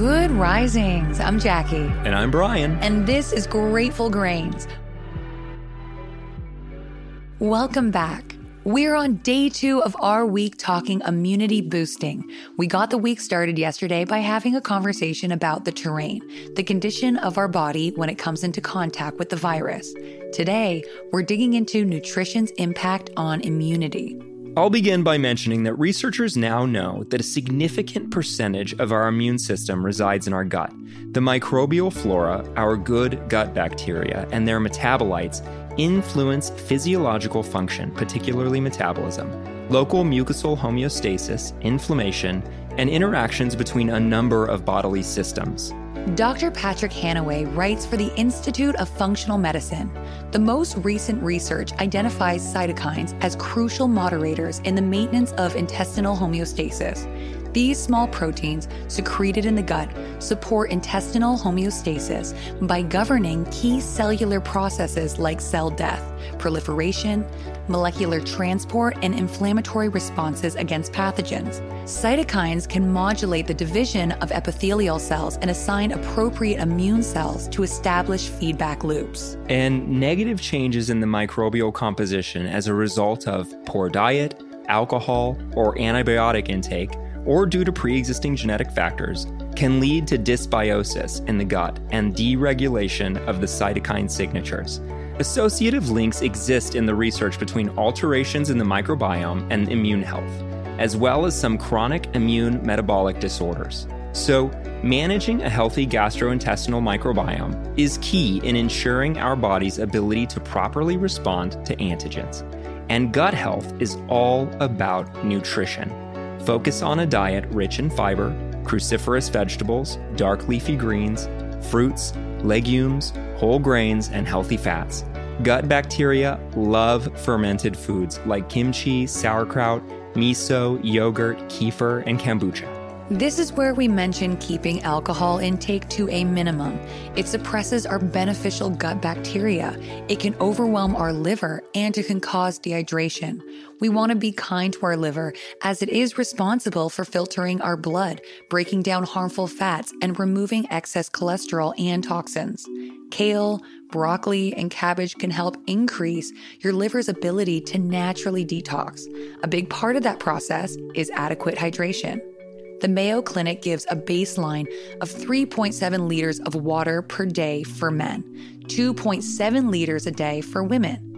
Good risings. I'm Jackie. And I'm Bryan. And this is Grateful Grains. Welcome back. We're on day two of our week talking immunity boosting. We got the week started yesterday by having a conversation about the terrain, the condition of our body when it comes into contact with the virus. Today, we're digging into nutrition's impact on immunity. I'll begin by mentioning that researchers now know that a significant percentage of our immune system resides in our gut. The microbial flora, our good gut bacteria, and their metabolites influence physiological function, particularly metabolism, local mucosal homeostasis, inflammation, and interactions between a number of bodily systems. Dr. Patrick Hanaway writes for the Institute of Functional Medicine. The most recent research identifies cytokines as crucial moderators in the maintenance of intestinal homeostasis. These small proteins secreted in the gut support intestinal homeostasis by governing key cellular processes like cell death, proliferation, molecular transport, and inflammatory responses against pathogens. Cytokines can modulate the division of epithelial cells and assign appropriate immune cells to establish feedback loops. And negative changes in the microbial composition as a result of poor diet, alcohol, or antibiotic intake or due to pre existing genetic factors, can lead to dysbiosis in the gut and deregulation of the cytokine signatures. Associative links exist in the research between alterations in the microbiome and immune health, as well as some chronic immune metabolic disorders. So, managing a healthy gastrointestinal microbiome is key in ensuring our body's ability to properly respond to antigens. And gut health is all about nutrition. Focus on a diet rich in fiber, cruciferous vegetables, dark leafy greens, fruits, legumes, whole grains, and healthy fats. Gut bacteria love fermented foods like kimchi, sauerkraut, miso, yogurt, kefir, and kombucha. This is where we mention keeping alcohol intake to a minimum. It suppresses our beneficial gut bacteria. It can overwhelm our liver and it can cause dehydration. We want to be kind to our liver as it is responsible for filtering our blood, breaking down harmful fats, and removing excess cholesterol and toxins. Kale, broccoli, and cabbage can help increase your liver's ability to naturally detox. A big part of that process is adequate hydration. The Mayo Clinic gives a baseline of 3.7 liters of water per day for men, 2.7 liters a day for women.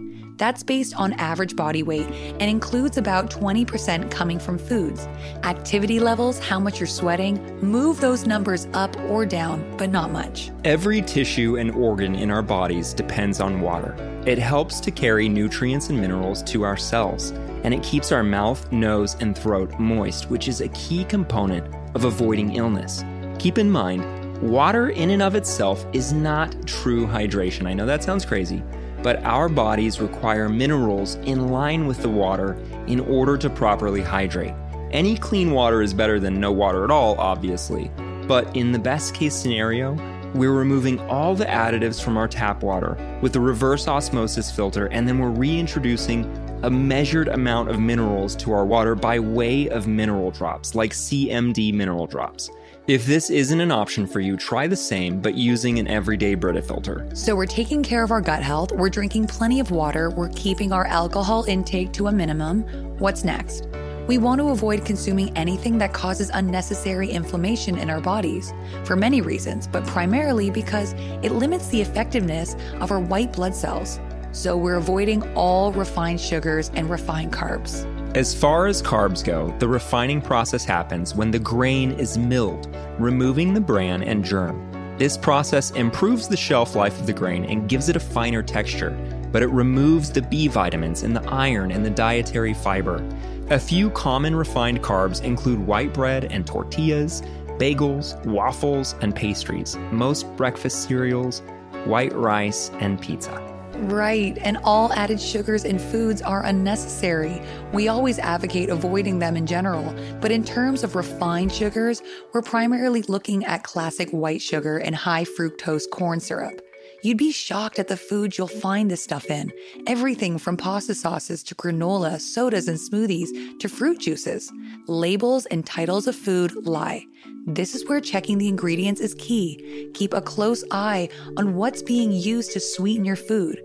That's based on average body weight and includes about 20% coming from foods. Activity levels, how much you're sweating, move those numbers up or down, but not much. Every tissue and organ in our bodies depends on water. It helps to carry nutrients and minerals to our cells, and it keeps our mouth, nose, and throat moist, which is a key component of avoiding illness. Keep in mind, water in and of itself is not true hydration. I know that sounds crazy but our bodies require minerals in line with the water in order to properly hydrate. Any clean water is better than no water at all, obviously, but in the best case scenario, we're removing all the additives from our tap water with a reverse osmosis filter, and then we're reintroducing a measured amount of minerals to our water by way of mineral drops, like CMD mineral drops. If this isn't an option for you, try the same, but using an everyday Brita filter. So we're taking care of our gut health, we're drinking plenty of water, we're keeping our alcohol intake to a minimum. What's next? We want to avoid consuming anything that causes unnecessary inflammation in our bodies for many reasons, but primarily because it limits the effectiveness of our white blood cells. So we're avoiding all refined sugars and refined carbs. As far as carbs go, the refining process happens when the grain is milled, removing the bran and germ. This process improves the shelf life of the grain and gives it a finer texture, but it removes the B vitamins and the iron and the dietary fiber. A few common refined carbs include white bread and tortillas, bagels, waffles, and pastries, most breakfast cereals, white rice, and pizza. Right, and all added sugars in foods are unnecessary. We always advocate avoiding them in general, but in terms of refined sugars, we're primarily looking at classic white sugar and high fructose corn syrup. You'd be shocked at the foods you'll find this stuff in. Everything from pasta sauces to granola, sodas, and smoothies to fruit juices. Labels and titles of food lie. This is where checking the ingredients is key. Keep a close eye on what's being used to sweeten your food.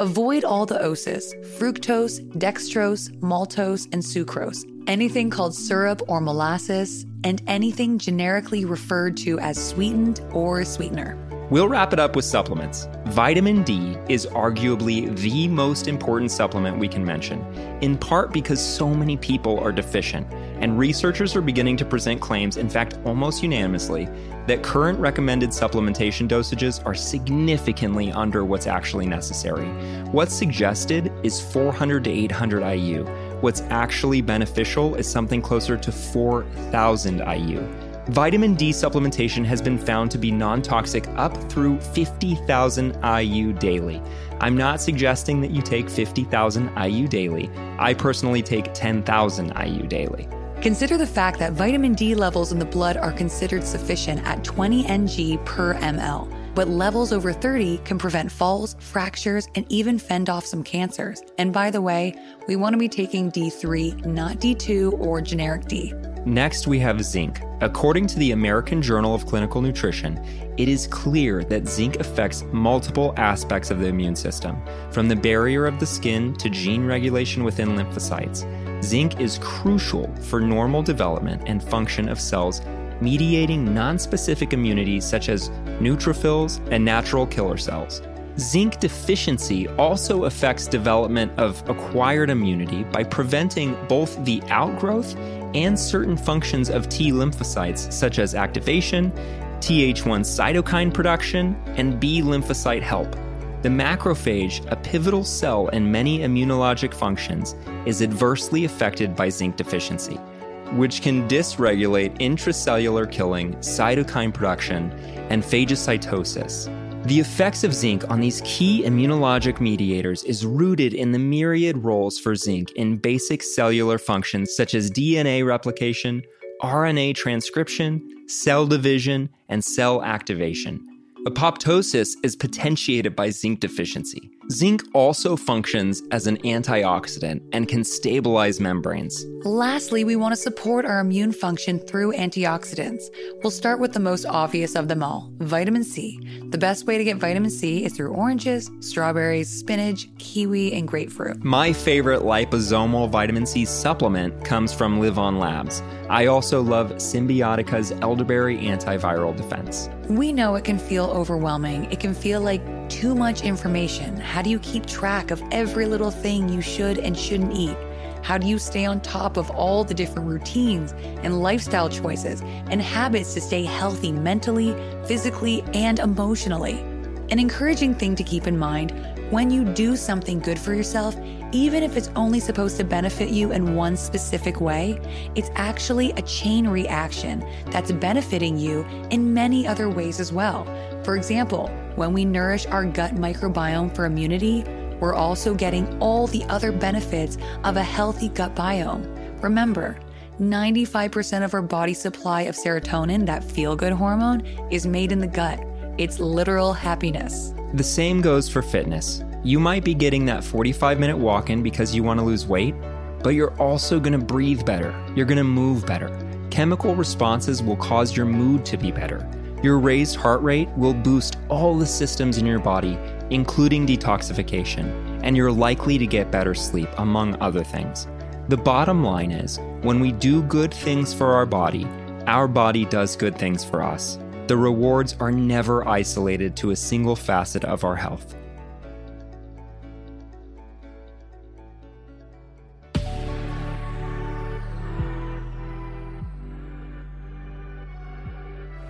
Avoid all the oses fructose, dextrose, maltose, and sucrose, anything called syrup or molasses, and anything generically referred to as sweetened or sweetener. We'll wrap it up with supplements. Vitamin D is arguably the most important supplement we can mention, in part because so many people are deficient, and researchers are beginning to present claims, in fact, almost unanimously, that current recommended supplementation dosages are significantly under what's actually necessary. What's suggested is 400 to 800 IU. What's actually beneficial is something closer to 4,000 IU. Vitamin D supplementation has been found to be non toxic up through 50,000 IU daily. I'm not suggesting that you take 50,000 IU daily. I personally take 10,000 IU daily. Consider the fact that vitamin D levels in the blood are considered sufficient at 20 ng per ml, but levels over 30 can prevent falls, fractures, and even fend off some cancers. And by the way, we want to be taking D3, not D2 or generic D. Next, we have zinc. According to the American Journal of Clinical Nutrition, it is clear that zinc affects multiple aspects of the immune system, from the barrier of the skin to gene regulation within lymphocytes. Zinc is crucial for normal development and function of cells, mediating nonspecific immunity such as neutrophils and natural killer cells. Zinc deficiency also affects development of acquired immunity by preventing both the outgrowth and certain functions of T lymphocytes, such as activation, Th1 cytokine production, and B lymphocyte help. The macrophage, a pivotal cell in many immunologic functions, is adversely affected by zinc deficiency, which can dysregulate intracellular killing, cytokine production, and phagocytosis. The effects of zinc on these key immunologic mediators is rooted in the myriad roles for zinc in basic cellular functions such as DNA replication, RNA transcription, cell division, and cell activation. Apoptosis is potentiated by zinc deficiency. Zinc also functions as an antioxidant and can stabilize membranes. Lastly, we want to support our immune function through antioxidants. We'll start with the most obvious of them all vitamin C. The best way to get vitamin C is through oranges, strawberries, spinach, kiwi, and grapefruit. My favorite liposomal vitamin C supplement comes from LivOn Labs. I also love Symbiotica's elderberry antiviral defense. We know it can feel overwhelming. It can feel like too much information. How do you keep track of every little thing you should and shouldn't eat? How do you stay on top of all the different routines and lifestyle choices and habits to stay healthy mentally, physically, and emotionally? An encouraging thing to keep in mind when you do something good for yourself, even if it's only supposed to benefit you in one specific way, it's actually a chain reaction that's benefiting you in many other ways as well. For example, when we nourish our gut microbiome for immunity, we're also getting all the other benefits of a healthy gut biome. Remember, 95% of our body supply of serotonin, that feel good hormone, is made in the gut. It's literal happiness. The same goes for fitness. You might be getting that 45 minute walk in because you want to lose weight, but you're also going to breathe better. You're going to move better. Chemical responses will cause your mood to be better. Your raised heart rate will boost all the systems in your body, including detoxification, and you're likely to get better sleep, among other things. The bottom line is when we do good things for our body, our body does good things for us. The rewards are never isolated to a single facet of our health.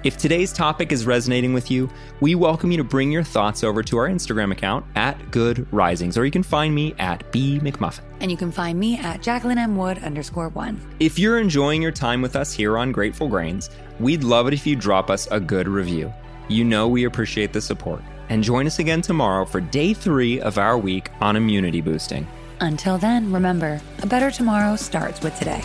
If today's topic is resonating with you, we welcome you to bring your thoughts over to our Instagram account at Good Risings, or you can find me at B McMullin. And you can find me at Jacqueline M. Wood underscore one. If you're enjoying your time with us here on Grateful Grains, we'd love it if you drop us a good review. You know we appreciate the support. And join us again tomorrow for day three of our week on immunity boosting. Until then, remember, a better tomorrow starts with today.